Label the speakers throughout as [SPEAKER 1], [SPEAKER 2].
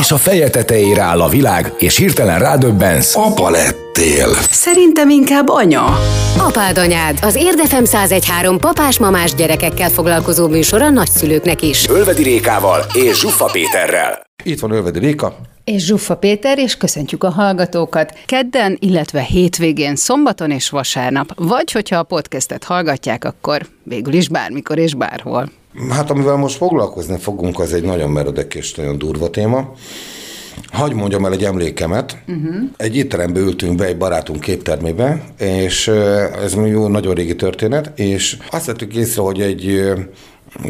[SPEAKER 1] És a feje tetejére áll a világ, és hirtelen rádöbbensz. Apa lettél.
[SPEAKER 2] Szerintem inkább anya. Apád anyád, az Érdefem 1013 papás-mamás gyerekekkel foglalkozó műsor a nagyszülőknek is.
[SPEAKER 1] Ölvedi Rékával és Zsuffa Péterrel.
[SPEAKER 3] Itt van Ölvedi Réka.
[SPEAKER 4] És Zsuffa Péter, és köszöntjük a hallgatókat. Kedden, illetve hétvégén, szombaton és vasárnap. Vagy, hogyha a podcastet hallgatják, akkor végül is bármikor és bárhol.
[SPEAKER 3] Hát amivel most foglalkozni fogunk, az egy nagyon meredek és nagyon durva téma. Hagy mondjam el egy emlékemet. Uh-huh. Egy étterembe ültünk be egy barátunk képtermébe, és ez jó, nagyon régi történet, és azt vettük észre, hogy egy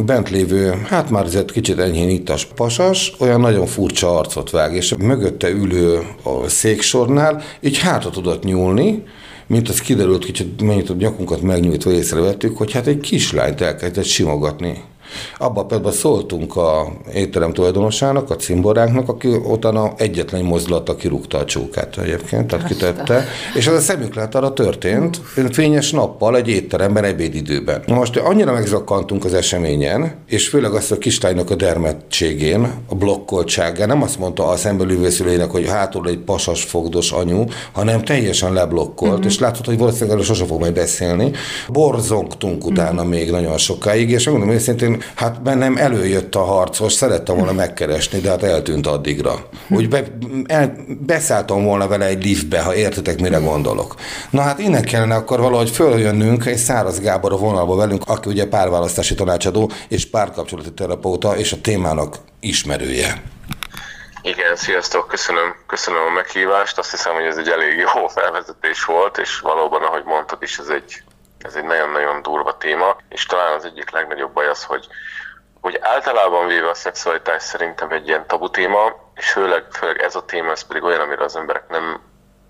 [SPEAKER 3] bent lévő, hát már ez egy kicsit enyhén ittas pasas, olyan nagyon furcsa arcot vág, és mögötte ülő a széksornál így hátra tudott nyúlni, mint az kiderült, kicsit mennyit a nyakunkat megnyújtva észrevettük, hogy hát egy kislányt elkezdett simogatni. Abba például szóltunk a étterem tulajdonosának, a cimboránknak, aki utána egyetlen mozdulata kirúgta a csókát egyébként, tehát kitette, és ez a szemük arra történt, fényes nappal egy étteremben ebédidőben. Most annyira megzakkantunk az eseményen, és főleg azt a kislánynak a dermedtségén, a blokkoltságán, nem azt mondta a szembelülvészülének, hogy hátul egy pasas fogdos anyu, hanem teljesen leblokkolt, uh-huh. és látod, hogy valószínűleg sose fog majd beszélni. Borzongtunk utána uh-huh. még nagyon sokáig, és mondom őszintén, Hát bennem előjött a harcos, szerettem volna megkeresni, de hát eltűnt addigra. Úgy be, el, beszálltam volna vele egy liftbe, ha értetek, mire gondolok. Na hát innen kellene akkor valahogy följönnünk egy Száraz Gábor a vonalba velünk, aki ugye párválasztási tanácsadó és párkapcsolati terapeuta és a témának ismerője.
[SPEAKER 5] Igen, sziasztok, köszönöm, köszönöm a meghívást. Azt hiszem, hogy ez egy elég jó felvezetés volt, és valóban, ahogy mondtad is, ez egy ez egy nagyon-nagyon durva téma, és talán az egyik legnagyobb baj az, hogy, hogy általában véve a szexualitás szerintem egy ilyen tabu téma, és főleg, főleg ez a téma, ez pedig olyan, amire az emberek nem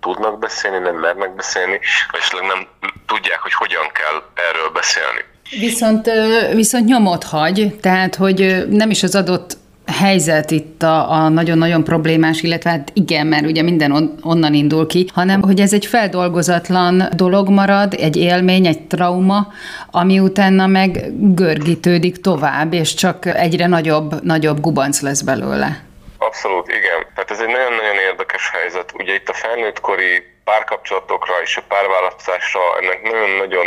[SPEAKER 5] tudnak beszélni, nem mernek beszélni, vagy nem tudják, hogy hogyan kell erről beszélni.
[SPEAKER 4] Viszont, viszont nyomot hagy, tehát hogy nem is az adott helyzet itt a, a nagyon-nagyon problémás, illetve hát igen, mert ugye minden on, onnan indul ki, hanem hogy ez egy feldolgozatlan dolog marad, egy élmény, egy trauma, ami utána meg görgítődik tovább, és csak egyre nagyobb, nagyobb gubanc lesz belőle.
[SPEAKER 5] Abszolút, igen. Tehát ez egy nagyon-nagyon érdekes helyzet. Ugye itt a felnőttkori párkapcsolatokra és a párválasztásra ennek nagyon-nagyon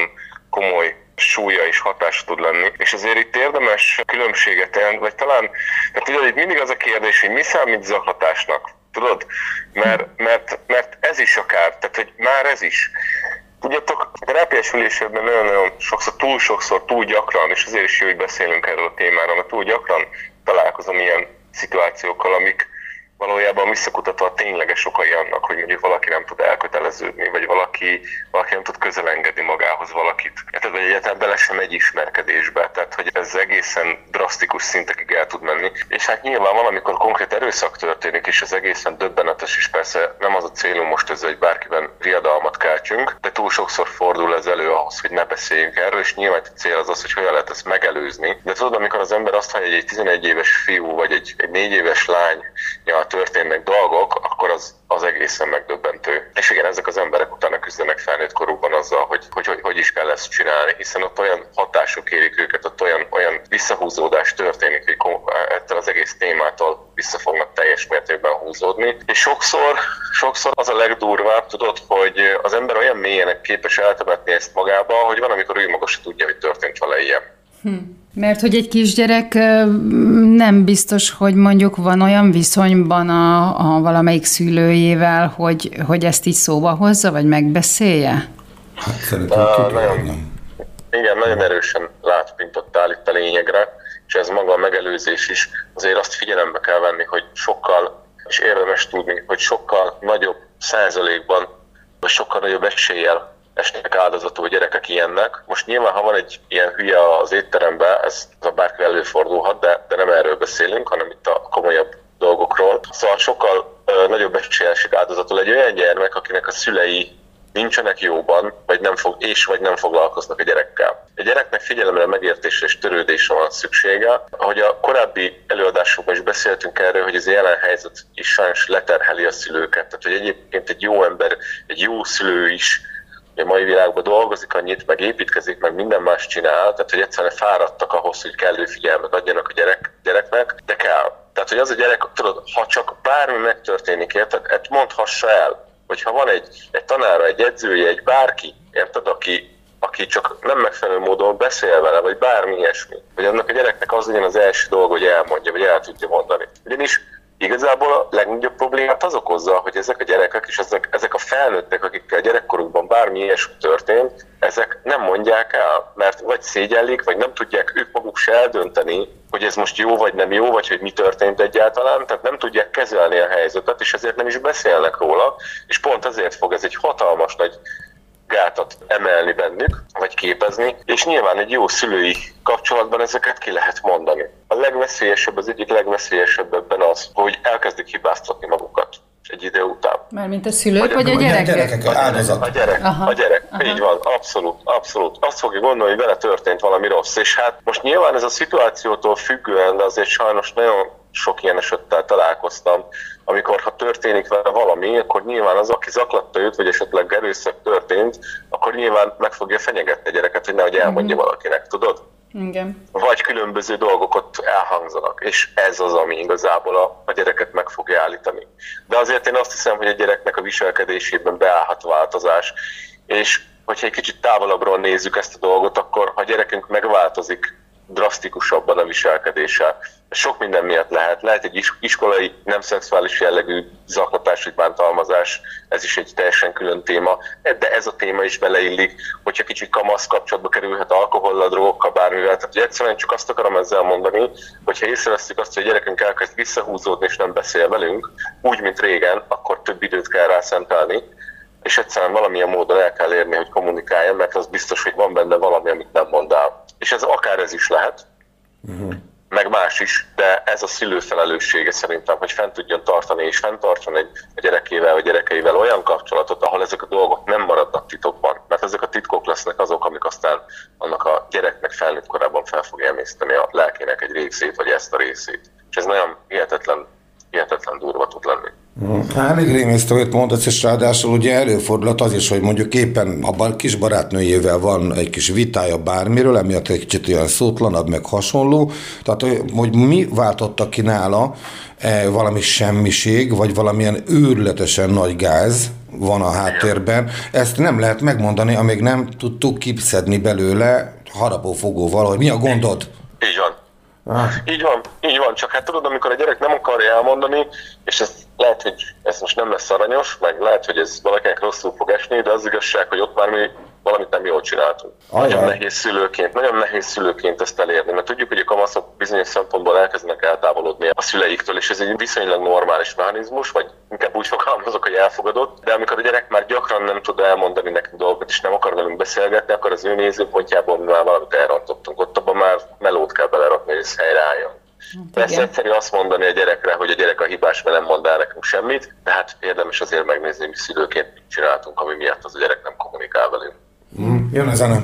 [SPEAKER 5] komoly súlya és hatása tud lenni. És azért itt érdemes különbséget tenni, vagy talán, tehát tudod, itt mindig az a kérdés, hogy mi számít zaklatásnak. Tudod? Mert, mert, mert ez is akár, tehát hogy már ez is. Tudjátok, a terápiás ülésében nagyon-nagyon sokszor, túl sokszor, túl gyakran, és azért is jó, hogy beszélünk erről a témáról, mert túl gyakran találkozom ilyen szituációkkal, amik, valójában visszakutatva a tényleges okai annak, hogy mondjuk valaki nem tud elköteleződni, vagy valaki, valaki nem tud közelengedni magához valakit. Tehát, vagy egyáltalán bele sem egy ismerkedésbe. Tehát, hogy ez egészen drasztikus szintekig el tud menni. És hát nyilván van, amikor konkrét erőszak történik, és ez egészen döbbenetes, és persze nem az a célunk most ez, hogy bárkiben riadalmat keltsünk, de túl sokszor fordul ez elő ahhoz, hogy ne beszéljünk erről, és nyilván a cél az az, hogy hogyan lehet ezt megelőzni. De tudod, amikor az ember azt hallja, hogy egy 11 éves fiú, vagy egy, egy 4 éves lány ja, történnek dolgok, akkor az, az egészen megdöbbentő. És igen, ezek az emberek utána küzdenek felnőtt korukban azzal, hogy hogy, hogy hogy is kell ezt csinálni, hiszen ott olyan hatások érik őket, ott olyan, olyan visszahúzódás történik, hogy ettől az egész témától vissza fognak teljes mértékben húzódni. És sokszor, sokszor az a legdurvább, tudod, hogy az ember olyan mélyen képes eltemetni ezt magába, hogy van, amikor ő maga se tudja, hogy történt vele ilyen.
[SPEAKER 4] Hm. Mert hogy egy kisgyerek nem biztos, hogy mondjuk van olyan viszonyban a, a valamelyik szülőjével, hogy, hogy ezt így szóba hozza, vagy megbeszélje?
[SPEAKER 3] Hát szerintem nagyon, nem.
[SPEAKER 5] Igen, nagyon erősen látpintottál itt a lényegre, és ez maga a megelőzés is. Azért azt figyelembe kell venni, hogy sokkal, és érdemes tudni, hogy sokkal nagyobb százalékban, vagy sokkal nagyobb eséllyel esnek áldozatul gyerekek ilyennek. Most nyilván, ha van egy ilyen hülye az étteremben, ez a bárki előfordulhat, de, de nem erről beszélünk, hanem itt a komolyabb dolgokról. Szóval sokkal ö, nagyobb esélye áldozatul egy olyan gyermek, akinek a szülei nincsenek jóban, vagy nem fog, és vagy nem foglalkoznak a gyerekkel. A gyereknek figyelemre, megértésre és törődésre van szüksége. Ahogy a korábbi előadásokban is beszéltünk erről, hogy ez a jelen helyzet is sajnos leterheli a szülőket. Tehát, hogy egyébként egy jó ember, egy jó szülő is a mai világban dolgozik annyit, meg építkezik, meg minden más csinál, tehát hogy egyszerűen fáradtak ahhoz, hogy kellő figyelmet adjanak a gyerek, gyereknek, de kell. Tehát, hogy az a gyerek, tudod, ha csak bármi megtörténik, érted, ezt mondhassa el, hogyha van egy, egy tanára, egy edzője, egy bárki, érted, aki, aki csak nem megfelelő módon beszél vele, vagy bármi ilyesmi, hogy annak a gyereknek az legyen az első dolog, hogy elmondja, vagy el tudja mondani. Ugyanis igazából a legnagyobb problémát az okozza, hogy ezek a gyerekek és ezek, ezek a felnőttek, akikkel gyerekkorukban bármi ilyesmi történt, ezek nem mondják el, mert vagy szégyellik, vagy nem tudják ők maguk se eldönteni, hogy ez most jó vagy nem jó, vagy hogy mi történt egyáltalán, tehát nem tudják kezelni a helyzetet, és ezért nem is beszélnek róla, és pont ezért fog ez egy hatalmas nagy gátat emelni bennük, vagy képezni, és nyilván egy jó szülői kapcsolatban ezeket ki lehet mondani. A legveszélyesebb, az egyik legveszélyesebb ebben az, hogy elkezdik hibáztatni magukat egy idő után.
[SPEAKER 4] Mármint a szülők, vagy, vagy a gyerekek? A gyerekek,
[SPEAKER 5] a, áldozat. A gyerek, aha, a gyerek. Aha. így van, abszolút, abszolút. Azt fogja gondolni, hogy vele történt valami rossz, és hát most nyilván ez a szituációtól függően, de azért sajnos nagyon sok ilyen esettel találkoztam, amikor ha történik vele valami, akkor nyilván az, aki zaklatta őt, vagy esetleg erőszak történt, akkor nyilván meg fogja fenyegetni a gyereket, hogy nehogy elmondja mm-hmm. valakinek, tudod?
[SPEAKER 4] Igen.
[SPEAKER 5] Vagy különböző dolgok ott elhangzanak, és ez az, ami igazából a, a gyereket meg fogja állítani. De azért én azt hiszem, hogy a gyereknek a viselkedésében beállhat változás, és hogyha egy kicsit távolabbról nézzük ezt a dolgot, akkor ha a gyerekünk megváltozik drasztikusabban a viselkedése. Sok minden miatt lehet. Lehet egy iskolai nem szexuális jellegű zaklatás vagy bántalmazás, ez is egy teljesen külön téma, de ez a téma is beleillik, hogyha kicsit kamasz kapcsolatba kerülhet alkohollal, drogokkal, bármivel. Tehát egyszerűen csak azt akarom ezzel mondani, hogyha észreveszünk azt, hogy a gyerekünk elkezd visszahúzódni és nem beszél velünk, úgy, mint régen, akkor több időt kell rá szentelni, és egyszerűen valamilyen módon el kell érni, hogy kommunikáljon, mert az biztos, hogy van benne valami, amit nem mond el és ez akár ez is lehet, uh-huh. meg más is, de ez a szülő felelőssége szerintem, hogy fent tudjon tartani és fenntartson egy a gyerekével vagy gyerekeivel olyan kapcsolatot, ahol ezek a dolgok nem maradnak titokban, mert ezek a titkok lesznek azok, amik aztán annak a gyereknek felnőtt korában fel fogja emészteni a lelkének egy részét, vagy ezt a részét. És ez nagyon hihetetlen, hihetetlen durva tud lenni.
[SPEAKER 3] Hát elég rémisztő, hogy mondasz, és ráadásul ugye előfordulhat az is, hogy mondjuk éppen a kis barátnőjével van egy kis vitája bármiről, emiatt egy kicsit olyan szótlanabb, meg hasonló. Tehát, hogy mi váltotta ki nála e, valami semmiség, vagy valamilyen őrületesen nagy gáz van a háttérben, ezt nem lehet megmondani, amíg nem tudtuk kipszedni belőle harapófogóval, hogy mi a gondod.
[SPEAKER 5] Így van. Ah. Így van, így van, csak hát tudod, amikor a gyerek nem akarja elmondani, és ezt lehet, hogy ez most nem lesz aranyos, meg lehet, hogy ez valakinek rosszul fog esni, de az igazság, hogy ott már mi valamit nem jól csináltunk. Ajaj. Nagyon nehéz szülőként, nagyon nehéz szülőként ezt elérni, mert tudjuk, hogy a kamaszok bizonyos szempontból elkezdenek eltávolodni a szüleiktől, és ez egy viszonylag normális mechanizmus, vagy inkább úgy fogalmazok, hogy elfogadott, de amikor a gyerek már gyakran nem tud elmondani nekünk dolgokat, és nem akar velünk beszélgetni, akkor az ő nézőpontjából már valamit elrontottunk. Ott abban már melót kell belerakni, hogy ez helyreálljon. Hát Persze egyszerű azt mondani a gyerekre, hogy a gyerek a hibás, mert nem mond el nekünk semmit, de hát érdemes azért megnézni, hogy szülőként mit csináltunk, ami miatt az a gyerek nem kommunikál velünk.
[SPEAKER 3] Jön a zene.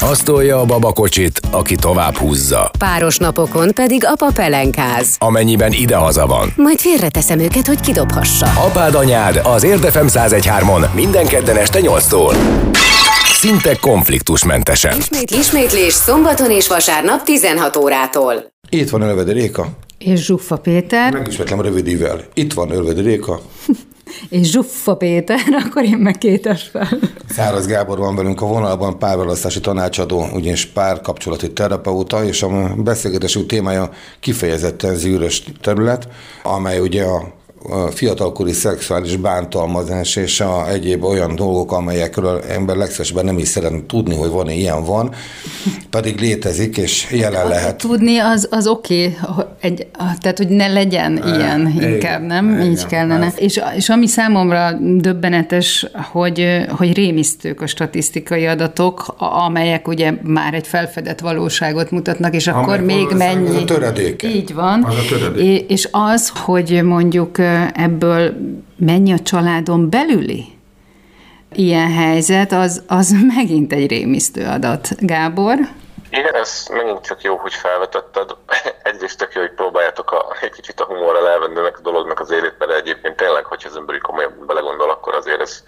[SPEAKER 1] Azt tolja a babakocsit, aki tovább húzza.
[SPEAKER 2] Páros napokon pedig apa pelenkáz.
[SPEAKER 1] Amennyiben idehaza van.
[SPEAKER 2] Majd félreteszem őket, hogy kidobhassa.
[SPEAKER 1] Apád anyád az Érdefem 101.3-on minden kedden este 8-tól. Szinte konfliktusmentesen.
[SPEAKER 2] Ismét, ismétlés szombaton és vasárnap 16 órától.
[SPEAKER 3] Itt van Ölvedi Réka.
[SPEAKER 4] És Zsuffa Péter.
[SPEAKER 3] Megismertlem rövidivel. Itt van Ölvedi Réka.
[SPEAKER 4] És Zsuffa Péter, akkor én meg kétes fel.
[SPEAKER 3] Száraz Gábor van velünk a vonalban, párválasztási tanácsadó, ugyanis párkapcsolati terapeuta, és a beszélgetésünk témája kifejezetten zűrös terület, amely ugye a a fiatalkori szexuális bántalmazás és a egyéb olyan dolgok, amelyekről ember legszesben nem is szeretne tudni, hogy van ilyen van, pedig létezik, és jelen lehet.
[SPEAKER 4] Tudni az, az oké, okay, tehát hogy ne legyen e, ilyen igen, inkább, nem? Igen, Így kellene. Ez. És, és ami számomra döbbenetes, hogy, hogy rémisztők a statisztikai adatok, amelyek ugye már egy felfedett valóságot mutatnak, és akkor Amely még mennyi. Az
[SPEAKER 3] a töredéke.
[SPEAKER 4] Így van.
[SPEAKER 3] Az a töredéke.
[SPEAKER 4] És az, hogy mondjuk ebből mennyi a családon belüli? ilyen helyzet, az, az megint egy rémisztő adat. Gábor?
[SPEAKER 5] Igen, ez megint csak jó, hogy felvetetted. Egyrészt tök jó, hogy próbáljátok a, egy kicsit a humorral elvenni a dolognak az élét, mert egyébként tényleg, hogyha az ember komolyan belegondol, akkor azért ez,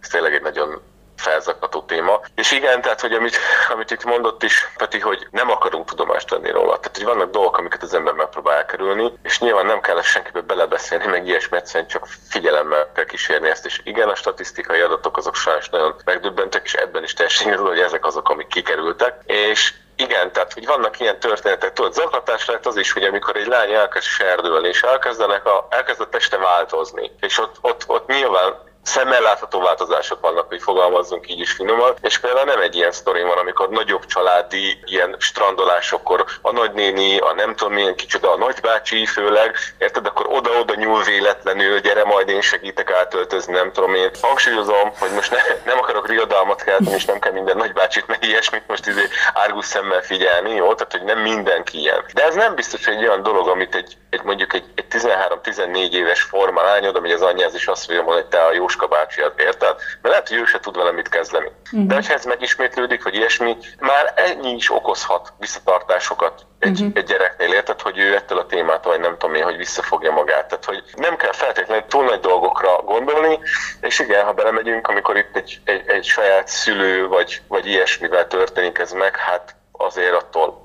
[SPEAKER 5] ez tényleg egy nagyon felzakató téma. És igen, tehát, hogy amit, amit itt mondott is Peti, hogy nem akarunk tudomást venni róla. Tehát, hogy vannak dolgok, amiket az ember megpróbál elkerülni, és nyilván nem kell senkibe belebeszélni, meg ilyesmi, egyszerűen csak figyelemmel kell kísérni ezt. És igen, a statisztikai adatok azok sajnos nagyon megdöbbentek, és ebben is teljesen hogy ezek azok, amik kikerültek. És igen, tehát hogy vannak ilyen történetek, tudod, zaklatás lehet az is, hogy amikor egy lány elkezd serdülni, és elkezdenek a, elkezd a teste változni, és ott, ott, ott nyilván szemmel látható változások vannak, hogy fogalmazzunk így is finoman, és például nem egy ilyen sztori van, amikor nagyobb családi ilyen strandolásokkor a nagynéni, a nem tudom milyen kicsoda, a nagybácsi főleg, érted, akkor oda-oda nyúl véletlenül, gyere majd én segítek átöltözni, nem tudom én. Hangsúlyozom, hogy most ne, nem akarok riadalmat kelteni, és nem kell minden nagybácsit, meg ilyesmit most izé árgus szemmel figyelni, jó? Tehát, hogy nem mindenki ilyen. De ez nem biztos, hogy egy olyan dolog, amit egy, egy mondjuk egy, egy 13-14 éves forma lány oda, hogy az anyjáz is azt mondja, hogy te a jó Jóska bácsiat, érted? Mert lehet, hogy ő se tud vele mit kezdeni. Uh-huh. De hogyha ez megismétlődik, vagy ilyesmi, már ennyi is okozhat visszatartásokat egy, uh-huh. egy gyereknél, érted, hogy ő ettől a témától, vagy nem tudom én, hogy visszafogja magát. Tehát, hogy nem kell feltétlenül túl nagy dolgokra gondolni, és igen, ha belemegyünk, amikor itt egy, egy, egy saját szülő, vagy, vagy ilyesmivel történik ez meg, hát azért attól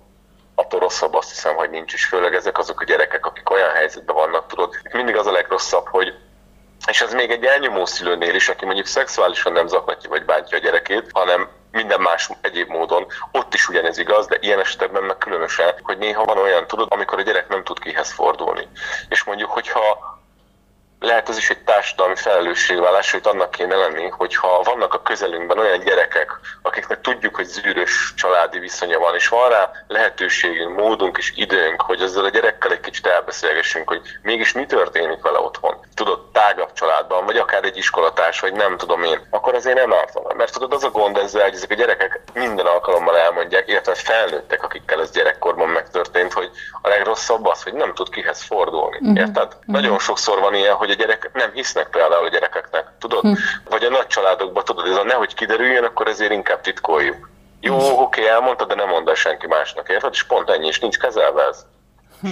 [SPEAKER 5] attól rosszabb azt hiszem, hogy nincs is. Főleg ezek azok a gyerekek, akik olyan helyzetben vannak, tudod, mindig az a legrosszabb, hogy és ez még egy elnyomó szülőnél is, aki mondjuk szexuálisan nem zaklatja vagy bántja a gyerekét, hanem minden más egyéb módon. Ott is ugyanez igaz, de ilyen esetben meg különösen, hogy néha van olyan, tudod, amikor a gyerek nem tud kihez fordulni. És mondjuk, hogyha lehet ez is egy társadalmi felelősségvállás, hogy annak kéne lenni, hogyha vannak a közelünkben olyan gyerekek, akiknek tudjuk, hogy zűrös családi viszonya van, és van rá lehetőségünk, módunk és időnk, hogy ezzel a gyerekkel egy kicsit elbeszélgessünk, hogy mégis mi történik vele otthon. Tudod, tágabb családban, vagy akár egy iskolatárs, vagy nem tudom én, akkor azért nem ártana. Mert tudod, az a gond ezzel, hogy ezek a gyerekek minden alkalommal elmondják, illetve felnőttek, akikkel ez gyerekkorban megtörtént, hogy a legrosszabb az, hogy nem tud kihez fordulni. Uh-huh. Érted? Uh-huh. Nagyon sokszor van ilyen, hogy a gyerek nem hisznek például a gyerekeknek, tudod? Hm. Vagy a nagy családokban, tudod, ez a nehogy kiderüljön, akkor ezért inkább titkoljuk. Jó, hm. oké, elmondta, de nem mondta senki másnak, érted? És pont ennyi, és nincs kezelve ez. Hm.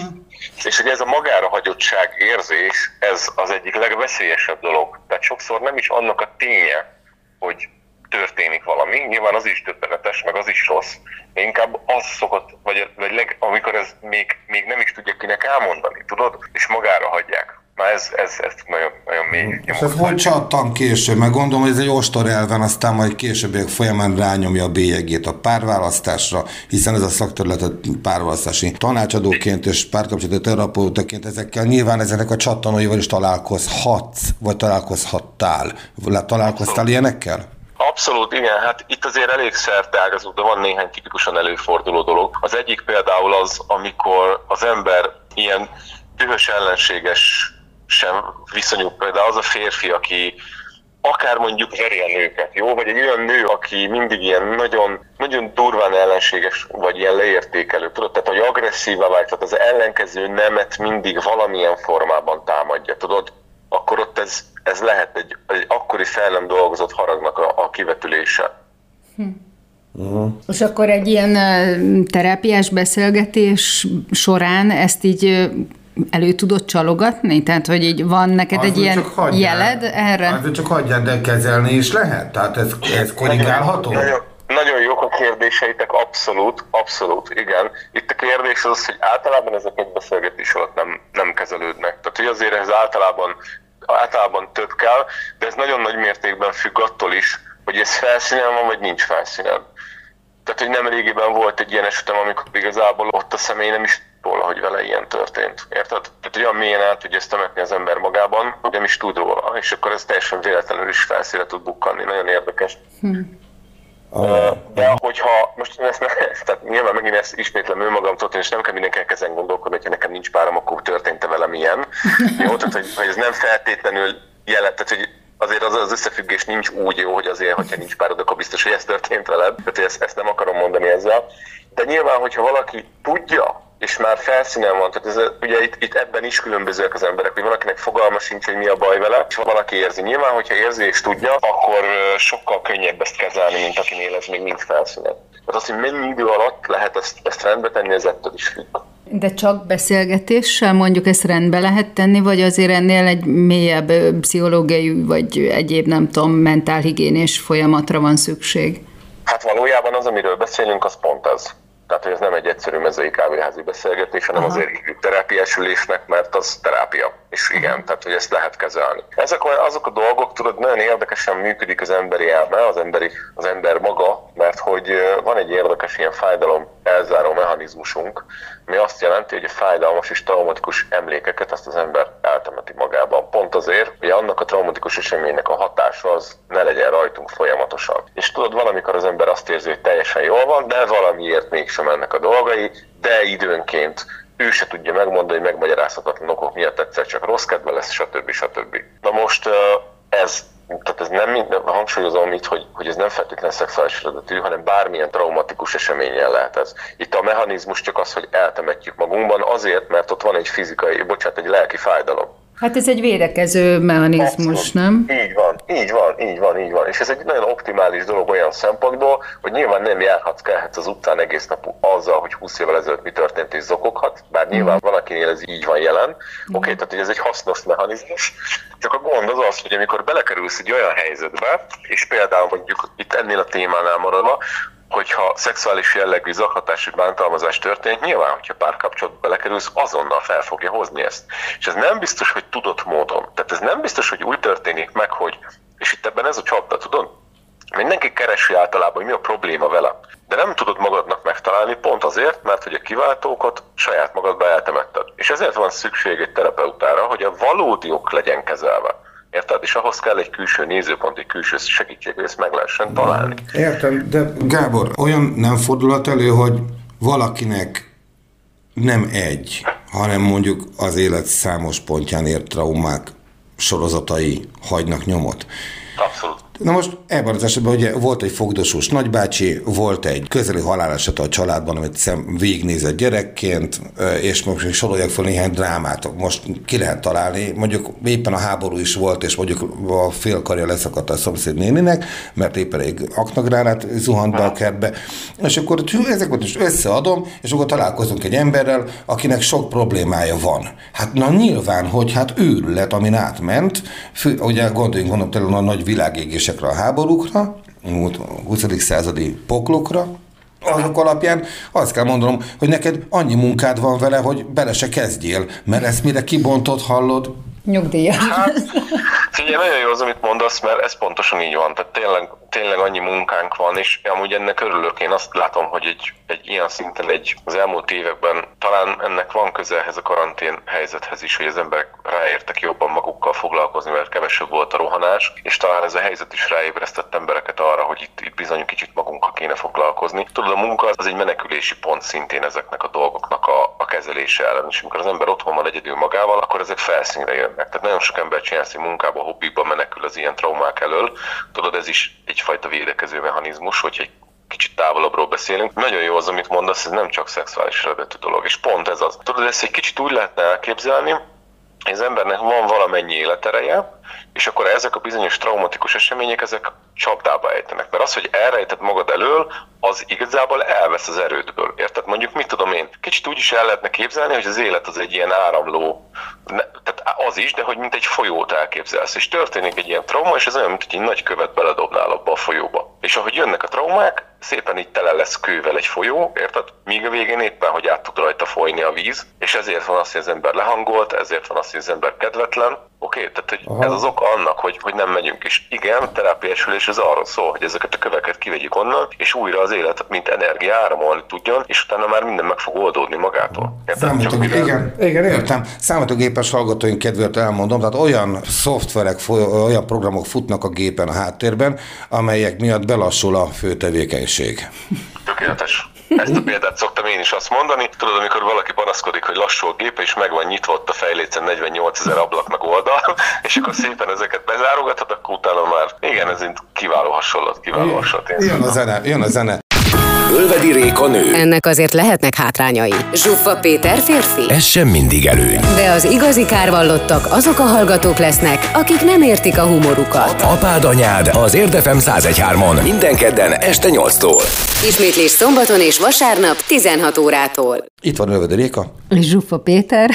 [SPEAKER 5] És hogy ez a magára hagyottság érzés, ez az egyik legveszélyesebb dolog. Tehát sokszor nem is annak a ténye, hogy történik valami, nyilván az is többenetes, meg az is rossz, de inkább az szokott, vagy, vagy leg, amikor ez még, még nem is tudja kinek elmondani, tudod, és magára hagyják. Na ez, ez, ez nagyon, nagyon mély.
[SPEAKER 3] És ez hogy csattan később? Mert gondolom, hogy ez egy ostor elven, aztán majd későbbiek folyamán rányomja a bélyegét a párválasztásra, hiszen ez a szakterület párválasztási tanácsadóként és párkapcsolati terapeutaként ezekkel nyilván ezeknek a csattanóival is találkozhatsz, vagy találkozhattál. Találkoztál ilyenekkel?
[SPEAKER 5] Abszolút, igen. Hát itt azért elég szerteágazó, de van néhány tipikusan előforduló dolog. Az egyik például az, amikor az ember ilyen dühös ellenséges sem viszonyuk. Például az a férfi, aki akár mondjuk veri a nőket, jó? Vagy egy olyan nő, aki mindig ilyen nagyon, nagyon durván ellenséges, vagy ilyen leértékelő, tudod? Tehát, hogy agresszívá vált, tehát az ellenkező nemet mindig valamilyen formában támadja, tudod? Akkor ott ez, ez lehet egy, egy akkori fel nem dolgozott haragnak a, a kivetülése. Hm.
[SPEAKER 4] Uh-huh. És akkor egy ilyen terápiás beszélgetés során ezt így elő tudod csalogatni? Tehát, hogy így van neked egy ilyen hagyján, jeled erre?
[SPEAKER 3] Azért csak hagyján, de kezelni is lehet? Tehát ez, ez korrigálható?
[SPEAKER 5] Nagyon, nagyon jók a kérdéseitek, abszolút, abszolút, igen. Itt a kérdés az, hogy általában ezek egy beszélgetés alatt nem, nem kezelődnek. Tehát, hogy azért ez általában, általában több kell, de ez nagyon nagy mértékben függ attól is, hogy ez felszínen van, vagy nincs felszínen. Tehát, hogy nem régiben volt egy ilyen esetem, amikor igazából ott a személy nem is róla, hogy vele ilyen történt. Érted? Tehát olyan mélyen át tudja ezt temetni az ember magában, hogy nem is tud róla, és akkor ez teljesen véletlenül is felszíre tud bukkanni. Nagyon érdekes. Hm. De hogyha most ezt, tehát nyilván megint ezt ismétlem önmagamtól, és nem kell mindenkinek ezen gondolkodni, hogyha nekem nincs párom, akkor történt-e velem ilyen. Jó, tehát hogy, hogy ez nem feltétlenül jelent, tehát hogy azért az, az összefüggés nincs úgy jó, hogy azért, hogyha nincs párod, akkor biztos, hogy ez történt veled. Tehát ezt, ezt nem akarom mondani ezzel. De nyilván, hogyha valaki tudja, és már felszínen van, tehát ez, ugye itt, itt ebben is különbözőek az emberek, hogy valakinek fogalma sincs, hogy mi a baj vele, és valaki érzi. Nyilván, hogyha érzi és tudja, akkor sokkal könnyebb ezt kezelni, mint akinél ez még mind felszínen. Tehát az, hogy mennyi idő alatt lehet ezt, ezt rendbe tenni, ez ettől is függ.
[SPEAKER 4] De csak beszélgetéssel mondjuk ezt rendbe lehet tenni, vagy azért ennél egy mélyebb pszichológiai, vagy egyéb, nem tudom, mentálhigiénés folyamatra van szükség?
[SPEAKER 5] Hát valójában az, amiről beszélünk, az pont ez. Tehát, hogy ez nem egy egyszerű mezői kávéházi beszélgetés, hanem Aha. azért terápiás ülésnek, mert az terápia. És igen, tehát, hogy ezt lehet kezelni. Ezek azok a dolgok, tudod, nagyon érdekesen működik az emberi elme, az, emberi, az ember maga, mert hogy van egy érdekes ilyen fájdalom elzáró mechanizmusunk, ami azt jelenti, hogy a fájdalmas és traumatikus emlékeket azt az ember eltemeti magában. Pont azért, hogy annak a traumatikus eseménynek a hatása az ne legyen rajtunk folyamatosan. És tudod, valamikor az ember azt érzi, hogy teljesen jól van, de valamiért mégsem ennek a dolgai, de időnként ő se tudja megmondani, hogy megmagyarázhatatlan okok miatt egyszer csak rossz kedve lesz, stb. stb. Na most ez tehát ez nem minden, hangsúlyozom itt, hogy, hogy ez nem feltétlenül szexuális eredetű, hanem bármilyen traumatikus eseményen lehet ez. Itt a mechanizmus csak az, hogy eltemetjük magunkban azért, mert ott van egy fizikai, bocsánat, egy lelki fájdalom.
[SPEAKER 4] Hát ez egy védekező mechanizmus, Abszolút. nem?
[SPEAKER 5] Így van, így van, így van, így van. És ez egy nagyon optimális dolog olyan szempontból, hogy nyilván nem járhatsz, kelhetsz az utcán egész nap azzal, hogy 20 évvel ezelőtt mi történt és zokoghat, bár mm. nyilván van, akinél ez így van jelen. Mm. Oké, okay, tehát hogy ez egy hasznos mechanizmus. Csak a gond az az, hogy amikor belekerülsz egy olyan helyzetbe, és például mondjuk itt ennél a témánál maradva, hogyha szexuális jellegű zaklatás bántalmazás történik, nyilván, hogyha párkapcsolatba belekerülsz, azonnal fel fogja hozni ezt. És ez nem biztos, hogy tudott módon. Tehát ez nem biztos, hogy úgy történik meg, hogy, és itt ebben ez a csapda, tudod? Mindenki keresi általában, hogy mi a probléma vele. De nem tudod magadnak megtalálni pont azért, mert hogy a kiváltókat saját magadba eltemetted. És ezért van szükség egy terapeutára, hogy a valódi ok legyen kezelve. Érted? És ahhoz kell egy külső nézőpont, egy külső segítség, hogy ezt meg lehessen találni.
[SPEAKER 3] Értem, de Gábor, olyan nem fordulhat elő, hogy valakinek nem egy, hanem mondjuk az élet számos pontján ért traumák sorozatai hagynak nyomot.
[SPEAKER 5] Abszolút.
[SPEAKER 3] Na most ebben az esetben ugye volt egy fogdosós nagybácsi, volt egy közeli haláleset a családban, amit szem végignézett gyerekként, és most sorolják fel néhány drámát. Most ki lehet találni, mondjuk éppen a háború is volt, és mondjuk a félkarja leszakadt a szomszéd néninek, mert éppen egy aknagránát zuhant be a kertbe, és akkor ezeket is összeadom, és akkor találkozunk egy emberrel, akinek sok problémája van. Hát na nyilván, hogy hát őrület, amin átment, fő, ugye gondoljunk gondolom a nagy világégés lépésekre, a háborúkra, 20. századi poklokra, azok alapján azt kell mondanom, hogy neked annyi munkád van vele, hogy bele se kezdjél, mert ezt mire kibontott hallod,
[SPEAKER 4] nyugdíjas. Hát,
[SPEAKER 5] figyelj, nagyon jó az, amit mondasz, mert ez pontosan így van. Tehát tényleg, tényleg annyi munkánk van, és amúgy ennek örülök. Én azt látom, hogy egy, egy ilyen szinten egy, az elmúlt években talán ennek van közelhez a karantén helyzethez is, hogy az emberek ráértek jobban magukkal foglalkozni, mert kevesebb volt a rohanás, és talán ez a helyzet is ráébresztett embereket arra, hogy itt, itt bizony kicsit magunkkal kéne foglalkozni. Tudod, a munka az egy menekülési pont szintén ezeknek a dolgoknak a, a kezelése ellen, és amikor az ember otthon van egyedül magával, akkor ezek felszínre jönnek. Tehát nagyon sok ember csinál hogy munkába, hobbiba menekül az ilyen traumák elől. Tudod, ez is egyfajta védekező mechanizmus, hogy egy kicsit távolabbról beszélünk. Nagyon jó az, amit mondasz, ez nem csak szexuális eredetű dolog, és pont ez az. Tudod, ezt egy kicsit úgy lehetne elképzelni, az embernek van valamennyi életereje, és akkor ezek a bizonyos traumatikus események, ezek csapdába ejtenek. Mert az, hogy elrejted magad elől, az igazából elvesz az erődből. Érted? Mondjuk, mit tudom én, kicsit úgy is el lehetne képzelni, hogy az élet az egy ilyen áramló, ne, tehát az is, de hogy mint egy folyót elképzelsz. És történik egy ilyen trauma, és ez olyan, mint egy nagy követ beledobnál abba a folyóba. És ahogy jönnek a traumák, szépen itt tele lesz kővel egy folyó, érted? Míg a végén éppen, hogy át tud rajta folyni a víz, és ezért van az, hogy az ember lehangolt, ezért van az, hogy az ember kedvetlen, Oké, okay, tehát hogy Aha. ez az oka annak, hogy, hogy nem megyünk. És igen, terápiásülés ez arról szól, hogy ezeket a köveket kivegyük onnan, és újra az élet, mint energia áramolni tudjon, és utána már minden meg fog oldódni magától.
[SPEAKER 3] Számítok, mivel... igen, igen, értem. Számítógépes hallgatóink kedvéért elmondom, tehát olyan szoftverek, olyan programok futnak a gépen a háttérben, amelyek miatt belassul a fő tevékenység.
[SPEAKER 5] Tökéletes. Ezt a példát szoktam én is azt mondani. Tudod, amikor valaki panaszkodik, hogy lassú a gép, és meg van nyitva ott a fejlécen 48 ezer ablak meg oldal, és akkor szépen ezeket bezárogatod, akkor utána már igen, ez egy kiváló hasonlat, kiváló hasonlat.
[SPEAKER 3] Jön a zene, jön a zene.
[SPEAKER 1] Ölvedi Réka nő.
[SPEAKER 2] Ennek azért lehetnek hátrányai. Zsuffa Péter férfi.
[SPEAKER 1] Ez sem mindig előny.
[SPEAKER 2] De az igazi kárvallottak azok a hallgatók lesznek, akik nem értik a humorukat.
[SPEAKER 1] Apád anyád az Érdefem 1013-on minden kedden este 8-tól.
[SPEAKER 2] Ismétlés szombaton és vasárnap 16 órától.
[SPEAKER 3] Itt van Ölvedi Réka.
[SPEAKER 4] És Zsuffa Péter.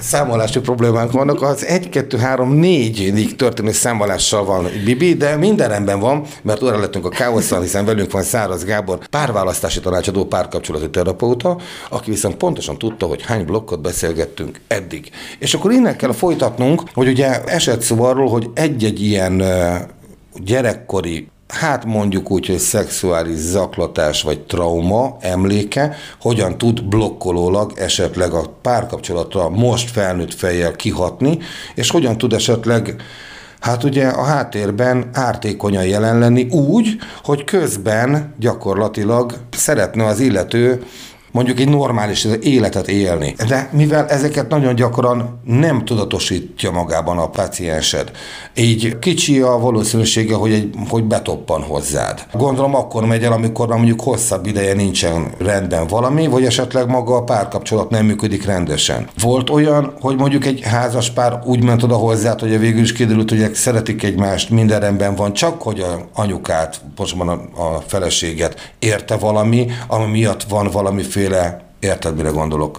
[SPEAKER 3] Számolási problémánk vannak, az 1, 2, 3, 4 történő számolással van Bibi, de minden rendben van, mert óra lettünk a káosszal, hiszen velünk van Száraz Gábor, párválasztási tanácsadó, párkapcsolati terapeuta, aki viszont pontosan tudta, hogy hány blokkot beszélgettünk eddig. És akkor innen kell folytatnunk, hogy ugye esett szó arról, hogy egy-egy ilyen gyerekkori hát mondjuk úgy, hogy szexuális zaklatás vagy trauma emléke, hogyan tud blokkolólag esetleg a párkapcsolatra most felnőtt fejjel kihatni, és hogyan tud esetleg hát ugye a háttérben ártékonyan jelen lenni úgy, hogy közben gyakorlatilag szeretne az illető mondjuk egy normális életet élni. De mivel ezeket nagyon gyakran nem tudatosítja magában a paciensed, így kicsi a valószínűsége, hogy, egy, hogy betoppan hozzád. Gondolom akkor megy el, amikor mondjuk hosszabb ideje nincsen rendben valami, vagy esetleg maga a párkapcsolat nem működik rendesen. Volt olyan, hogy mondjuk egy házas pár úgy ment oda hozzád, hogy a végül is kiderült, hogy szeretik egymást, minden rendben van, csak hogy a anyukát, most a, a feleséget érte valami, ami miatt van valamiféle mindenféle, érted, mire gondolok?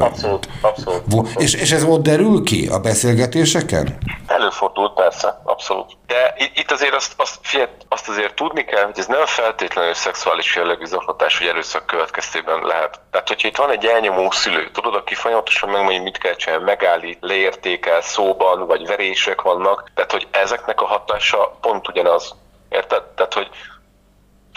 [SPEAKER 5] Abszolút, abszolút. abszolút.
[SPEAKER 3] És, és ez ott derül ki a beszélgetéseken?
[SPEAKER 5] Előfordult, persze, abszolút. De itt azért azt, azt, figyelj, azt azért tudni kell, hogy ez nem feltétlenül szexuális jellegű zaklatás, hogy erőszak következtében lehet. Tehát, hogyha itt van egy elnyomó szülő, tudod, aki folyamatosan megmondja, mit kell csinálni, megállít, leértékel szóban, vagy verések vannak, tehát, hogy ezeknek a hatása pont ugyanaz. Érted? Tehát, hogy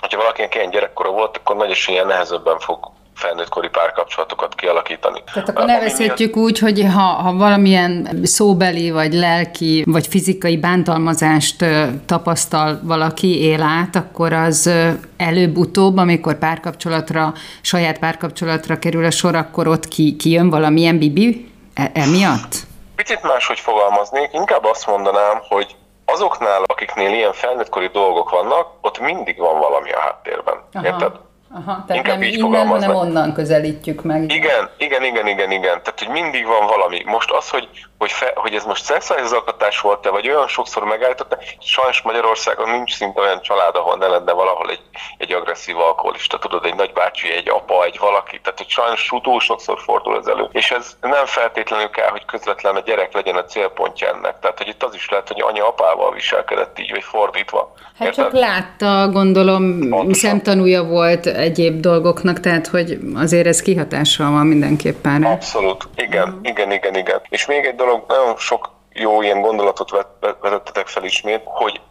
[SPEAKER 5] hogyha valakinek ilyen gyerekkora volt, akkor nagy esélyen nehezebben fog felnőttkori párkapcsolatokat kialakítani.
[SPEAKER 4] Tehát akkor nevezhetjük miatt... úgy, hogy ha, ha valamilyen szóbeli, vagy lelki, vagy fizikai bántalmazást tapasztal valaki, él át, akkor az előbb-utóbb, amikor párkapcsolatra, saját párkapcsolatra kerül a sor, akkor ott ki, kijön valamilyen bibi e- emiatt?
[SPEAKER 5] Picit máshogy fogalmaznék, inkább azt mondanám, hogy azoknál, akiknél ilyen felnőttkori dolgok vannak, ott mindig van valami a háttérben. Aha. Érted?
[SPEAKER 4] Aha, tehát Inkább nem így innen, hanem onnan közelítjük meg.
[SPEAKER 5] Igen, igen, igen, igen, igen. Tehát, hogy mindig van valami. Most az, hogy, hogy, fe, hogy ez most szexuális zaklatás volt-e, vagy olyan sokszor megállította, sajnos Magyarországon nincs szinte olyan család, ahol ne lenne valahol egy, egy agresszív alkoholista, tudod, egy nagybácsi, egy apa, egy valaki, tehát hogy sajnos túl sokszor fordul ez elő. És ez nem feltétlenül kell, hogy közvetlen a gyerek legyen a célpontja ennek. Tehát, hogy itt az is lehet, hogy anya apával viselkedett így, vagy fordítva.
[SPEAKER 4] Hát Érted? csak látta, gondolom, Pontosan. szemtanúja volt egyéb dolgoknak, tehát hogy azért ez kihatással van mindenképpen.
[SPEAKER 5] Abszolút, igen, uh-huh. igen, igen, igen. És még egy dolog, nagyon sok jó ilyen gondolatot vetettetek fel ismét, hogy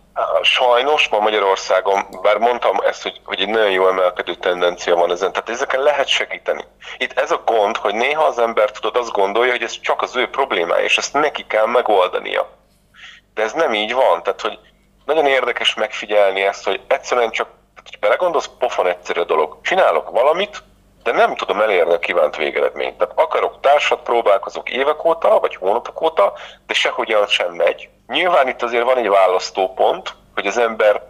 [SPEAKER 5] Sajnos ma Magyarországon, bár mondtam ezt, hogy, hogy egy nagyon jó emelkedő tendencia van ezen, tehát ezeken lehet segíteni. Itt ez a gond, hogy néha az ember tudod azt gondolja, hogy ez csak az ő problémája, és ezt neki kell megoldania. De ez nem így van, tehát hogy nagyon érdekes megfigyelni ezt, hogy egyszerűen csak, hogy belegondolsz, pofon egyszerű a dolog. Csinálok valamit, de nem tudom elérni a kívánt végeredményt. Tehát akarok társat, próbálkozok évek óta, vagy hónapok óta, de sehogyan sem megy. Nyilván itt azért van egy választópont, hogy az ember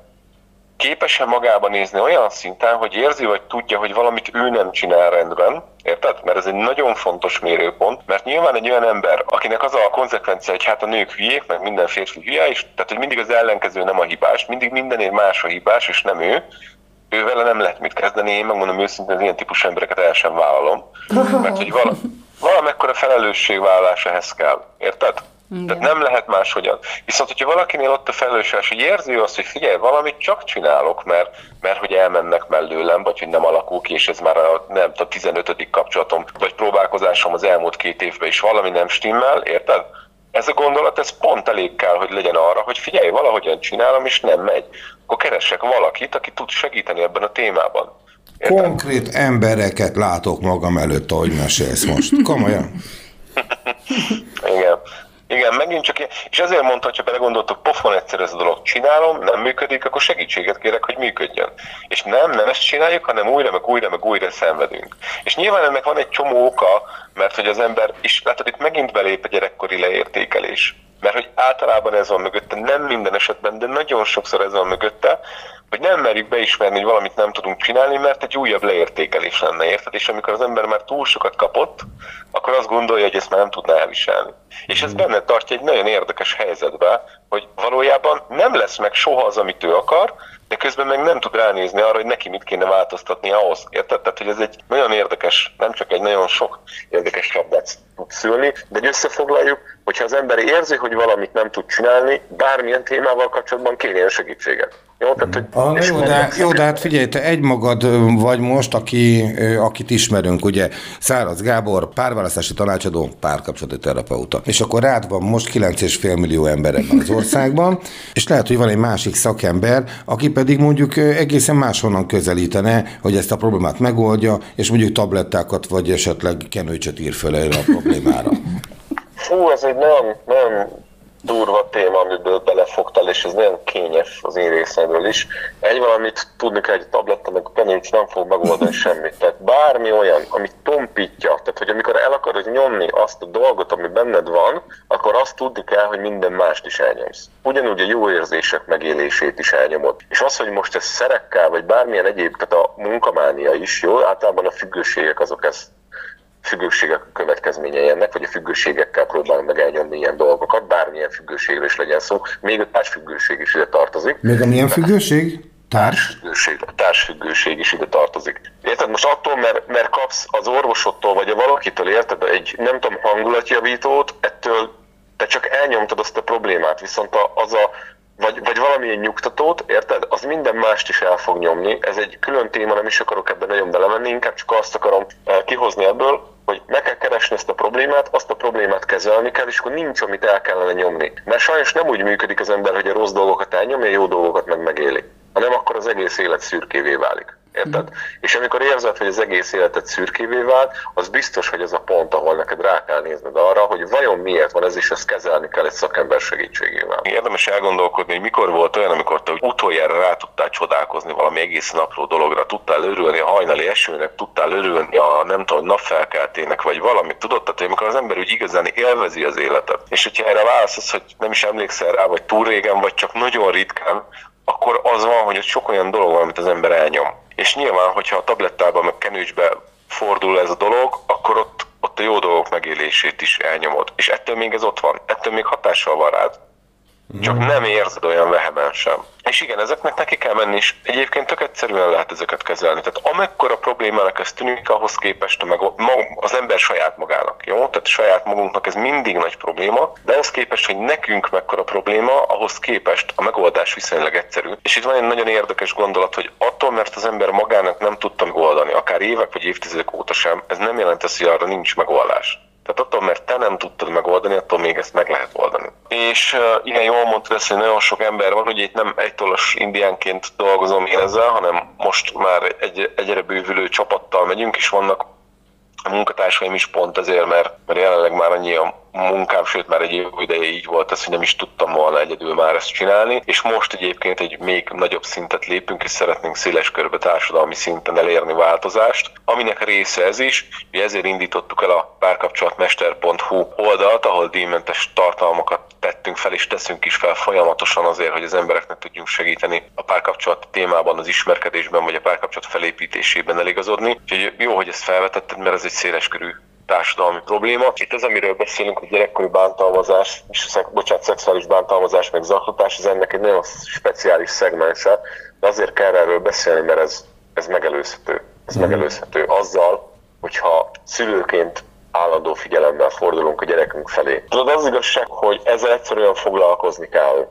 [SPEAKER 5] képes-e magában nézni olyan szinten, hogy érzi vagy tudja, hogy valamit ő nem csinál rendben, érted? Mert ez egy nagyon fontos mérőpont, mert nyilván egy olyan ember, akinek az a konzekvencia, hogy hát a nők hülyék, meg minden férfi hülye, és tehát, hogy mindig az ellenkező nem a hibás, mindig mindenért más a hibás, és nem ő, ő vele nem lehet mit kezdeni, én megmondom őszintén, az ilyen típusú embereket el sem vállalom. Mert hogy vala, valamekkora felelősségvállalás ehhez kell, érted? Igen. Tehát nem lehet máshogyan. Viszont, hogyha valakinél ott a felelősség, hogy érzi azt, hogy figyelj, valamit csak csinálok, mert, mert hogy elmennek mellőlem, vagy hogy nem alakul ki, és ez már a, nem a 15. kapcsolatom, vagy próbálkozásom az elmúlt két évben is valami nem stimmel, érted? Ez a gondolat, ez pont elég kell, hogy legyen arra, hogy figyelj, valahogyan csinálom, és nem megy. Akkor keresek valakit, aki tud segíteni ebben a témában.
[SPEAKER 3] Érted? Konkrét embereket látok magam előtt, ahogy mesélsz most. Komolyan.
[SPEAKER 5] Igen. Igen, megint csak ilyen, és ezért mondta, hogy ha belegondoltok, pofon egyszer ez a dolog csinálom, nem működik, akkor segítséget kérek, hogy működjön. És nem, nem ezt csináljuk, hanem újra, meg újra, meg újra szenvedünk. És nyilván ennek van egy csomó oka, mert hogy az ember is, látod, itt megint belép a gyerekkori leértékelés. Mert hogy általában ez van mögötte, nem minden esetben, de nagyon sokszor ez van mögötte, hogy nem merjük beismerni, hogy valamit nem tudunk csinálni, mert egy újabb leértékelés lenne, érted? És amikor az ember már túl sokat kapott, akkor azt gondolja, hogy ezt már nem tudná elviselni. És ez benne tartja egy nagyon érdekes helyzetbe, hogy valójában nem lesz meg soha az, amit ő akar, de közben meg nem tud ránézni arra, hogy neki mit kéne változtatni ahhoz. Érted? Tehát, hogy ez egy nagyon érdekes, nem csak egy nagyon sok érdekes labdát tud szülni, de egy összefoglaljuk, hogyha az ember érzi, hogy valamit nem tud csinálni, bármilyen témával kapcsolatban kérjen segítséget. Jó,
[SPEAKER 3] tehát, hogy ah, jó, de, jó, de hát figyelj, te egymagad vagy most, aki, akit ismerünk, ugye Száraz Gábor, párválasztási tanácsadó, párkapcsolati terapeuta. És akkor rád van most 9,5 millió ember ebben az országban, és lehet, hogy van egy másik szakember, aki pedig mondjuk egészen máshonnan közelítene, hogy ezt a problémát megoldja, és mondjuk tablettákat vagy esetleg kenőcsöt ír föl erre a problémára.
[SPEAKER 5] Fú, ez egy nagyon, nagyon durva téma, amiből belefogtál, és ez nagyon kényes az én részemről is. Egy valamit tudni kell, meg a penincs nem fog megoldani semmit. Tehát bármi olyan, ami tompítja, tehát hogy amikor el akarod nyomni azt a dolgot, ami benned van, akkor azt tudni kell, hogy minden mást is elnyomsz. Ugyanúgy a jó érzések megélését is elnyomod. És az, hogy most ez szerekkel, vagy bármilyen egyéb, tehát a munkamánia is, jó, általában a függőségek azok ezt függőségek következményei ennek, vagy a függőségekkel próbálunk meg elnyomni ilyen dolgokat, bármilyen függőségről is legyen szó, még a társfüggőség is ide tartozik.
[SPEAKER 3] Még a milyen függőség? Társ?
[SPEAKER 5] Függőség, a társfüggőség is ide tartozik. Érted? Most attól, mert, mert kapsz az orvosodtól, vagy a valakitől, érted, egy nem tudom, hangulatjavítót, ettől te csak elnyomtad azt a problémát, viszont a, az a vagy, vagy valamilyen nyugtatót, érted? Az minden mást is el fog nyomni. Ez egy külön téma, nem is akarok ebben nagyon belemenni, inkább csak azt akarom eh, kihozni ebből, hogy meg kell keresni ezt a problémát, azt a problémát kezelni kell, és akkor nincs, amit el kellene nyomni. Mert sajnos nem úgy működik az ember, hogy a rossz dolgokat elnyomja, a jó dolgokat meg megéli, hanem akkor az egész élet szürkévé válik. Érted? Mm. És amikor érzed, hogy az egész életed szürkévé vált, az biztos, hogy ez a pont, ahol neked rá kell nézned arra, hogy vajon miért van ez, és ezt kezelni kell egy szakember segítségével. Érdemes elgondolkodni, hogy mikor volt olyan, amikor te utoljára rá tudtál csodálkozni valami egészen apró dologra, tudtál örülni a hajnali esőnek, tudtál örülni a nem tudom, napfelkeltének, vagy valamit, tudod? Tehát, amikor az ember úgy igazán élvezi az életet. És hogyha erre válaszolsz, hogy nem is emlékszel rá, vagy túl régen, vagy csak nagyon ritkán, akkor az van, hogy ott sok olyan dolog van, amit az ember elnyom. És nyilván, hogyha a tablettában, meg kenőcsbe fordul ez a dolog, akkor ott, ott a jó dolgok megélését is elnyomod. És ettől még ez ott van, ettől még hatással van rád. Csak nem érzed olyan vehemensen. És igen, ezeknek neki kell menni, és egyébként tök egyszerűen lehet ezeket kezelni. Tehát amekkora problémának ez tűnik, ahhoz képest meg az ember saját magának, jó? Tehát saját magunknak ez mindig nagy probléma, de ahhoz képest, hogy nekünk mekkora probléma, ahhoz képest a megoldás viszonylag egyszerű. És itt van egy nagyon érdekes gondolat, hogy attól, mert az ember magának nem tudta megoldani, akár évek vagy évtizedek óta sem, ez nem jelent azt, hogy arra nincs megoldás. Tehát attól, mert te nem tudtad megoldani, attól még ezt meg lehet oldani. És igen, jól mondtad ezt, hogy nagyon sok ember van, hogy itt nem egy tollas indiánként dolgozom én ezzel, hanem most már egy, egyre bővülő csapattal megyünk, és vannak a munkatársaim is pont ezért, mert, mert jelenleg már annyi munkám, sőt már egy év ideje így volt ez, hogy nem is tudtam volna egyedül már ezt csinálni, és most egyébként egy még nagyobb szintet lépünk, és szeretnénk széles körbe társadalmi szinten elérni változást, aminek része ez is, hogy ezért indítottuk el a párkapcsolatmester.hu oldalt, ahol díjmentes tartalmakat tettünk fel, és teszünk is fel folyamatosan azért, hogy az embereknek tudjunk segíteni a párkapcsolat témában, az ismerkedésben, vagy a párkapcsolat felépítésében eligazodni. Úgyhogy jó, hogy ezt felvetetted, mert ez egy széleskörű társadalmi probléma. Itt az, amiről beszélünk, hogy gyerekkori bántalmazás, és bocsánat, szexuális bántalmazás, meg zaklatás, ez ennek egy nagyon speciális szegmense, de azért kell erről beszélni, mert ez, ez megelőzhető. Ez mm. megelőzhető azzal, hogyha szülőként állandó figyelemmel fordulunk a gyerekünk felé. Tudod, az igazság, hogy ezzel egyszerűen foglalkozni kell.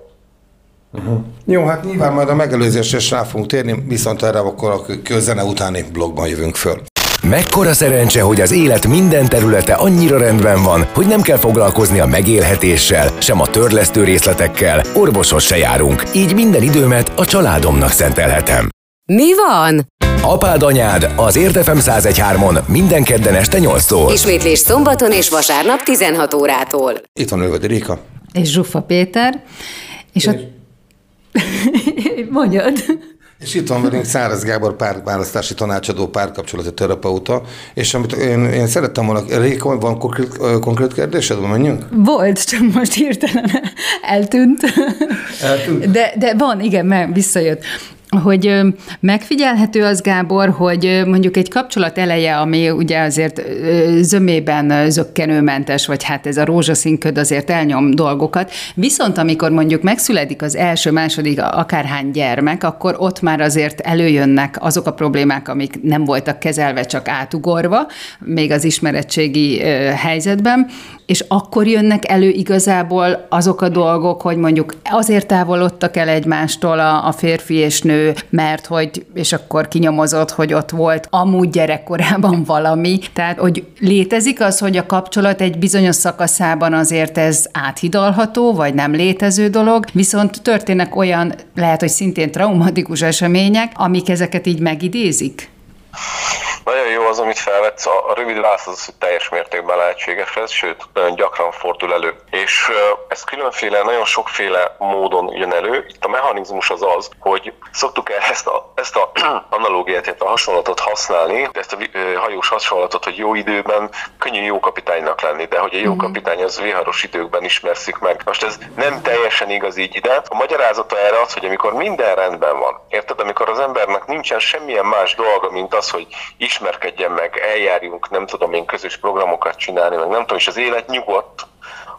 [SPEAKER 3] Uh-huh. Jó, hát nyilván majd a megelőzésre is rá fogunk térni, viszont erre akkor a közene utáni blogban jövünk föl.
[SPEAKER 1] Mekkora szerencse, hogy az élet minden területe annyira rendben van, hogy nem kell foglalkozni a megélhetéssel, sem a törlesztő részletekkel, orvoshoz se járunk, így minden időmet a családomnak szentelhetem.
[SPEAKER 2] Mi van?
[SPEAKER 1] Apád anyád az Érdefem 1013-on minden kedden este 8-tól.
[SPEAKER 2] Ismétlés szombaton és vasárnap 16 órától.
[SPEAKER 3] Itt van Ölvedi Réka.
[SPEAKER 4] És Zsuffa Péter. És, és... a... Mondjad.
[SPEAKER 3] És itt van velünk Száraz Gábor párválasztási tanácsadó, párkapcsolati terapeuta, és amit én, én szerettem volna, Réka, van konkrét, konkrét kérdésed, menjünk?
[SPEAKER 4] Volt, csak most hirtelen eltűnt. eltűnt. De, de van, igen, mert visszajött hogy megfigyelhető az, Gábor, hogy mondjuk egy kapcsolat eleje, ami ugye azért zömében zöggenőmentes, vagy hát ez a rózsaszínköd azért elnyom dolgokat, viszont amikor mondjuk megszületik az első, második, akárhány gyermek, akkor ott már azért előjönnek azok a problémák, amik nem voltak kezelve, csak átugorva, még az ismeretségi helyzetben, és akkor jönnek elő igazából azok a dolgok, hogy mondjuk azért távolodtak el egymástól a, a férfi és nő, mert hogy, és akkor kinyomozott, hogy ott volt amúgy gyerekkorában valami. Tehát, hogy létezik az, hogy a kapcsolat egy bizonyos szakaszában azért ez áthidalható, vagy nem létező dolog, viszont történnek olyan, lehet, hogy szintén traumatikus események, amik ezeket így megidézik?
[SPEAKER 5] Nagyon jó az, amit felvetsz, a, a rövid válasz az, hogy teljes mértékben lehetséges ez, sőt, nagyon gyakran fordul elő. És ez különféle, nagyon sokféle módon jön elő. Itt a mechanizmus az az, hogy szoktuk el ezt a, ezt a analógiát, a hasonlatot használni, ezt a hajós hasonlatot, hogy jó időben könnyű jó kapitánynak lenni, de hogy a jó mhm. kapitány az viharos időkben ismerszik meg. Most ez nem teljesen igaz így ide. A magyarázata erre az, hogy amikor minden rendben van, érted, amikor az embernek nincsen semmilyen más dolga, mint az, hogy is ismerkedjen meg, eljárjunk, nem tudom én közös programokat csinálni, meg nem tudom, és az élet nyugodt,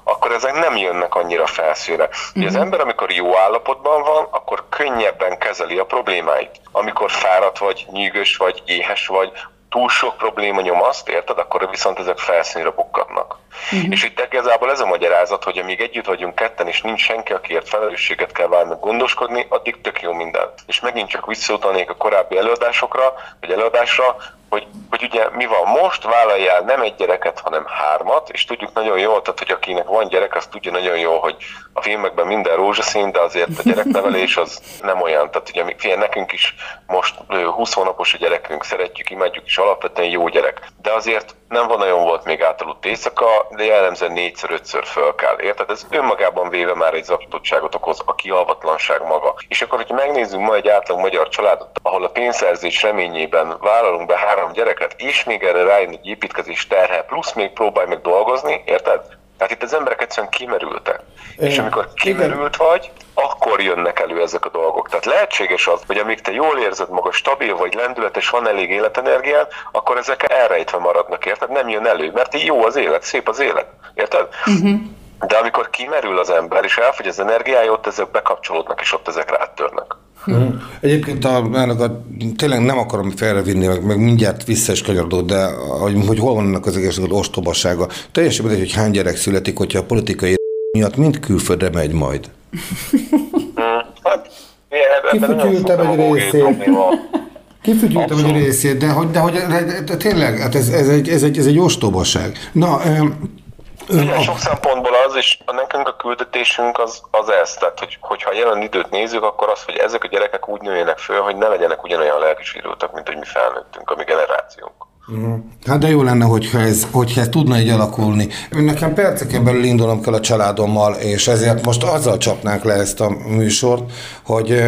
[SPEAKER 5] akkor ezek nem jönnek annyira felszínre. Uh-huh. az mhm. ember, amikor jó állapotban van, akkor könnyebben kezeli a problémáit. Amikor fáradt vagy, nyűgös vagy, éhes vagy, túl sok probléma nyom azt, érted, akkor viszont ezek felszínre bukkadnak. Uh-huh. És itt igazából ez a magyarázat, hogy amíg együtt vagyunk ketten, és nincs senki, akiért felelősséget kell válni, gondoskodni, addig tök jó minden. És megint csak visszautalnék a korábbi előadásokra, vagy előadásra, hogy, hogy ugye mi van most, vállaljál nem egy gyereket, hanem hármat, és tudjuk nagyon jól, tehát hogy akinek van gyerek, az tudja nagyon jól, hogy a filmekben minden rózsaszín, de azért a gyereknevelés az nem olyan. Tehát ugye fél, nekünk is most 20 hónapos a gyerekünk, szeretjük, imádjuk, és alapvetően jó gyerek. De azért nem van nagyon volt még átaludt éjszaka, de jellemzően négyszer-ötször föl kell. Érted? Ez önmagában véve már egy zakatottságot okoz, a kialvatlanság maga. És akkor, hogy megnézzük ma egy átlag magyar családot, ahol a pénzszerzés reményében vállalunk be három gyereket, és még erre rájön egy építkezés terhe, plusz még próbálj meg dolgozni, érted? Tehát itt az emberek egyszerűen kimerültek. É, és amikor kimerült igen. vagy, akkor jönnek elő ezek a dolgok. Tehát lehetséges az, hogy amíg te jól érzed maga stabil vagy lendületes, van elég életenergiád, akkor ezek elrejtve maradnak, érted? Nem jön elő, mert jó az élet, szép az élet, érted? Uh-huh. De amikor kimerül az ember, és elfogy az energiája, ott ezek bekapcsolódnak, és ott ezek rátörnek.
[SPEAKER 3] Mm. Egyébként a, a, tényleg nem akarom felrevinni, meg, meg mindjárt vissza is kanyarodó, de hogy, hogy hol van ennek az egész ostobasága. Teljesen mindegy, hogy hány gyerek születik, hogyha a politikai miatt mind külföldre megy majd. Kifütyültem egy részét. Kifütyültem egy részét, de hogy, de hogy de, de tényleg, hát ez, ez, egy, ez, egy, ez egy ostobaság. Na,
[SPEAKER 5] igen, sok szempontból az, és nekünk a küldetésünk az, az ez, tehát hogy, hogyha jelen időt nézzük, akkor az, hogy ezek a gyerekek úgy nőjenek föl, hogy ne legyenek ugyanolyan lelkisérültek, mint hogy mi felnőttünk, a mi generációnk.
[SPEAKER 3] Uh-huh. Hát de jó lenne, hogyha ez, hogyha ez tudna így alakulni. Nekem perceken belül indulnom kell a családommal, és ezért most azzal csapnánk le ezt a műsort, hogy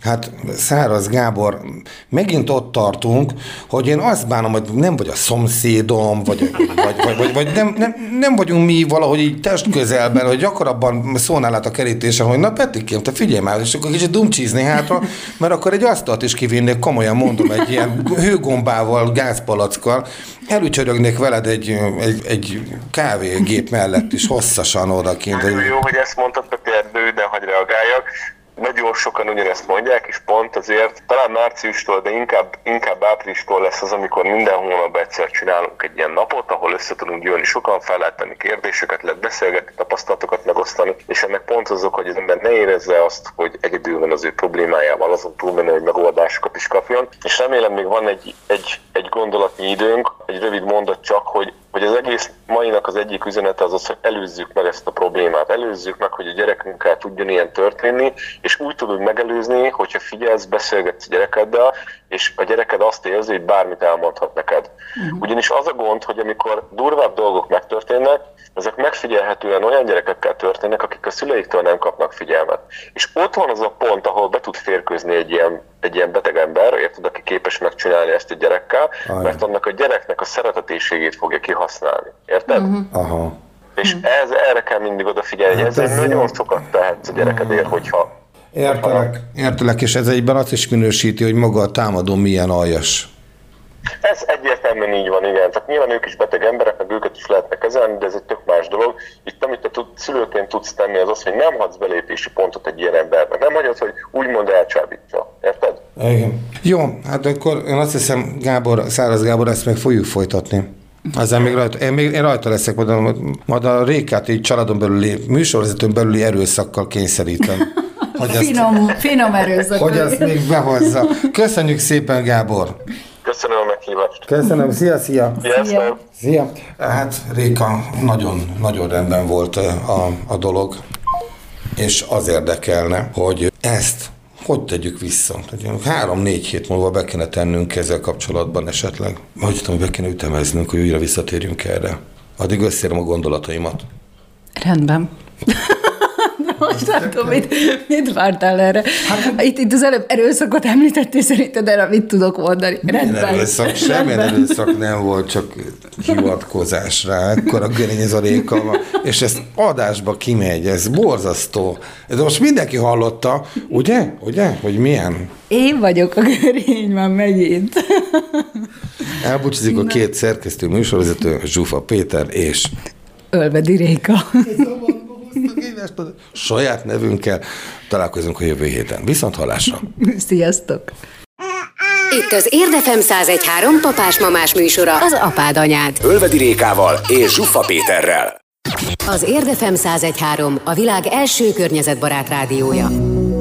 [SPEAKER 3] Hát Száraz Gábor, megint ott tartunk, hogy én azt bánom, hogy nem vagy a szomszédom, vagy, vagy, vagy, vagy, vagy nem, nem, nem vagyunk mi valahogy így test közelben, hogy gyakorabban szólnál át a kerítésen, hogy na Petikém, te figyelj már, és akkor kicsit dumcsízni hátra, mert akkor egy asztalt is kivinnék, komolyan mondom, egy ilyen hőgombával, gázpalackkal, előcsörögnék veled egy, egy, egy kávégép mellett is hosszasan odakint.
[SPEAKER 5] Jó, hogy ezt mondtad, Peti, de hogy reagáljak nagyon sokan ugyanezt mondják, és pont azért talán márciustól, de inkább, inkább áprilistól lesz az, amikor minden hónapban egyszer csinálunk egy ilyen napot, ahol össze tudunk gyűlni sokan, fel lehet tenni kérdéseket, lehet beszélgetni, tapasztalatokat megosztani, és ennek pont azok, hogy az ember ne érezze azt, hogy egyedül van az ő problémájával, azon túlmenő, hogy megoldásokat is kapjon. És remélem még van egy, egy, egy gondolatnyi időnk, egy rövid mondat csak, hogy hogy az egész mainak az egyik üzenete az az, hogy előzzük meg ezt a problémát, előzzük meg, hogy a gyerekünkkel tudjon ilyen történni, és úgy tudod megelőzni, hogyha figyelsz, beszélgetsz a gyerekeddel, és a gyereked azt érzi, hogy bármit elmondhat neked. Uh-huh. Ugyanis az a gond, hogy amikor durvább dolgok megtörténnek, ezek megfigyelhetően olyan gyerekekkel történnek, akik a szüleiktől nem kapnak figyelmet. És ott van az a pont, ahol be tud férkőzni egy ilyen egy ilyen beteg ember, érted, aki képes megcsinálni ezt a gyerekkel, Ajaj. mert annak a gyereknek a szeretetéségét fogja kihasználni. Érted? Uh-huh. Aha. És ez, erre kell mindig odafigyelni, hát ezzel ez nagyon sokat tehetsz a gyerekedért, hogyha
[SPEAKER 3] Értelek, értelek, és ez egyben azt is minősíti, hogy maga a támadó milyen aljas.
[SPEAKER 5] Ez egyértelműen így van, igen. Tehát nyilván ők is beteg emberek, meg őket is lehetne kezelni, de ez egy tök más dolog. Itt amit te tud, szülőként tudsz tenni, az az, hogy nem hadsz belépési pontot egy ilyen embernek. Nem hagyod, hogy úgymond elcsábítsa. Érted?
[SPEAKER 3] Igen. Jó, hát akkor én azt hiszem, Gábor, Száraz Gábor, ezt meg fogjuk folytatni. Aztán még rajta, én, még, én rajta leszek, majd a, majd a Rékát egy családon belüli, műsorvezetőn belüli erőszakkal kényszerítem.
[SPEAKER 4] Hogy finom, ezt, finom erőszak.
[SPEAKER 3] Hogy ezt még behozza. Köszönjük szépen, Gábor!
[SPEAKER 5] Köszönöm a meghívást.
[SPEAKER 3] Köszönöm, szia, szia.
[SPEAKER 5] Szia.
[SPEAKER 3] szia. Hát Réka, nagyon, nagyon rendben volt a, a dolog, és az érdekelne, hogy ezt hogy tegyük vissza? Három-négy hét múlva be kéne tennünk ezzel kapcsolatban esetleg. Hogy tudom, be kéne ütemeznünk, hogy újra visszatérjünk erre. Addig összérem a gondolataimat.
[SPEAKER 4] Rendben. Most nem tudom, mit, mit vártál erre. Hát, itt, itt az előbb erőszakot említettél, szerinted erre mit tudok mondani?
[SPEAKER 3] Rendben. Erőszak, semmilyen erőszak nem volt, csak hivatkozás rá. Akkor a görény ez a réka van. És ez adásba kimegy, ez borzasztó. Ez most mindenki hallotta, ugye? Ugye? Hogy milyen?
[SPEAKER 4] Én vagyok a görény már megint.
[SPEAKER 3] Elbúcsúzik a két szerkesztő műsorvezető, Zsufa Péter és
[SPEAKER 4] Ölvedi Réka
[SPEAKER 3] saját nevünkkel. Találkozunk a jövő héten. Viszont hallásra!
[SPEAKER 4] Sziasztok!
[SPEAKER 2] Itt az Érdefem 1013 papás-mamás műsora, az apád anyád.
[SPEAKER 1] Ölvedi Rékával és Zsuffa Péterrel.
[SPEAKER 2] Az Érdefem 1013 a világ első környezetbarát rádiója.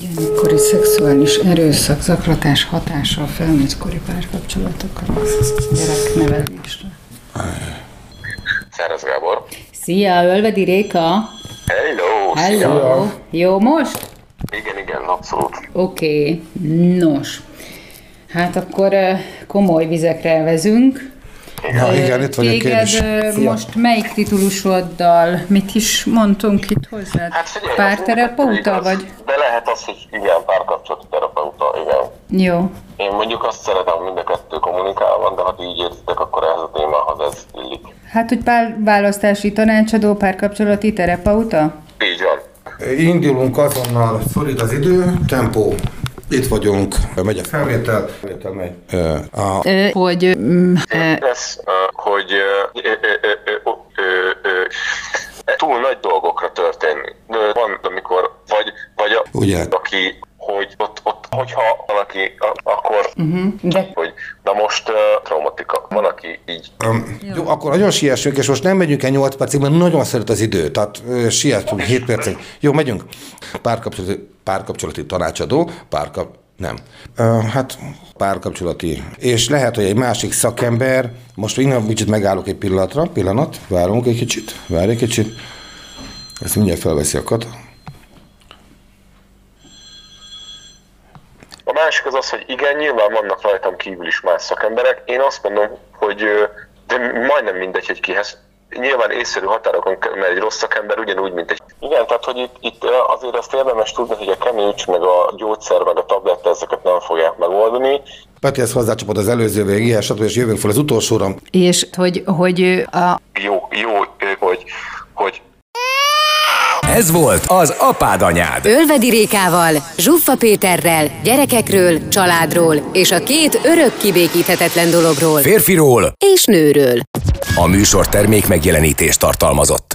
[SPEAKER 4] Gyerekkori szexuális erőszak, zaklatás hatása a felnőttkori párkapcsolatokra, gyereknevelésre.
[SPEAKER 5] Száraz Gábor.
[SPEAKER 4] Szia, Ölvedi Réka.
[SPEAKER 5] Hello.
[SPEAKER 4] Hello. Szia. Jó most?
[SPEAKER 5] Igen, igen, abszolút.
[SPEAKER 4] Oké, okay. nos. Hát akkor komoly vizekre vezünk.
[SPEAKER 3] Na igen, itt vagyok
[SPEAKER 4] én is. most melyik titulusoddal, mit is mondtunk itt hozzá? Hát figyelj, párterapeuta vagy?
[SPEAKER 5] De lehet az, hogy igen, párkapcsolati terapeuta, igen.
[SPEAKER 4] Jó.
[SPEAKER 5] Én mondjuk azt szeretem, mind a kettő kommunikál van, de ha így értitek, akkor ez a témához ez illik.
[SPEAKER 4] Hát, hogy pár választási tanácsadó, párkapcsolati terapeuta?
[SPEAKER 5] Így van.
[SPEAKER 3] Indulunk azonnal, szorít az idő, tempó itt vagyunk, megy a felvétel, felvétel megy.
[SPEAKER 4] A... Ö, hogy...
[SPEAKER 5] Lesz, hogy túl nagy dolgokra történni. Van, amikor vagy, vagy a,
[SPEAKER 3] Ugye?
[SPEAKER 5] aki hogy ott, ott hogyha valaki, akkor,
[SPEAKER 4] uh-huh, de...
[SPEAKER 5] hogy na most uh, traumatika, van, aki így.
[SPEAKER 3] Um, jó. jó, akkor nagyon siessünk, és most nem megyünk el 8 percig, mert nagyon szeret az idő, tehát uh, siessünk 7 percig. Jó, megyünk. Párkapcsolati, párkapcsolati tanácsadó, párkap, nem. Uh, hát párkapcsolati. És lehet, hogy egy másik szakember, most innen kicsit megállok egy pillanatra, pillanat, várunk egy kicsit, várj egy kicsit. Ezt mindjárt felveszi a kata.
[SPEAKER 5] A másik az az, hogy igen, nyilván vannak rajtam kívül is más szakemberek. Én azt mondom, hogy de majdnem mindegy, hogy kihez. Nyilván észszerű határokon, mert egy rossz szakember ugyanúgy, mint egy... Igen, tehát hogy itt, itt azért azt érdemes tudni, hogy a kemécs, meg a gyógyszer, meg a tabletta ezeket nem fogják megoldani.
[SPEAKER 3] Peti, ezt hozzácsapod az előző végig, stb. és jövünk fel az utolsóra.
[SPEAKER 4] És hogy, hogy a...
[SPEAKER 5] Jó, jó, hogy, hogy
[SPEAKER 1] ez volt az Apád Anyád.
[SPEAKER 2] Ölvedi Rékával, Zsuffa Péterrel, gyerekekről, családról és a két örök kibékíthetetlen dologról.
[SPEAKER 1] Férfiról
[SPEAKER 2] és nőről.
[SPEAKER 1] A műsor termék megjelenítést tartalmazott.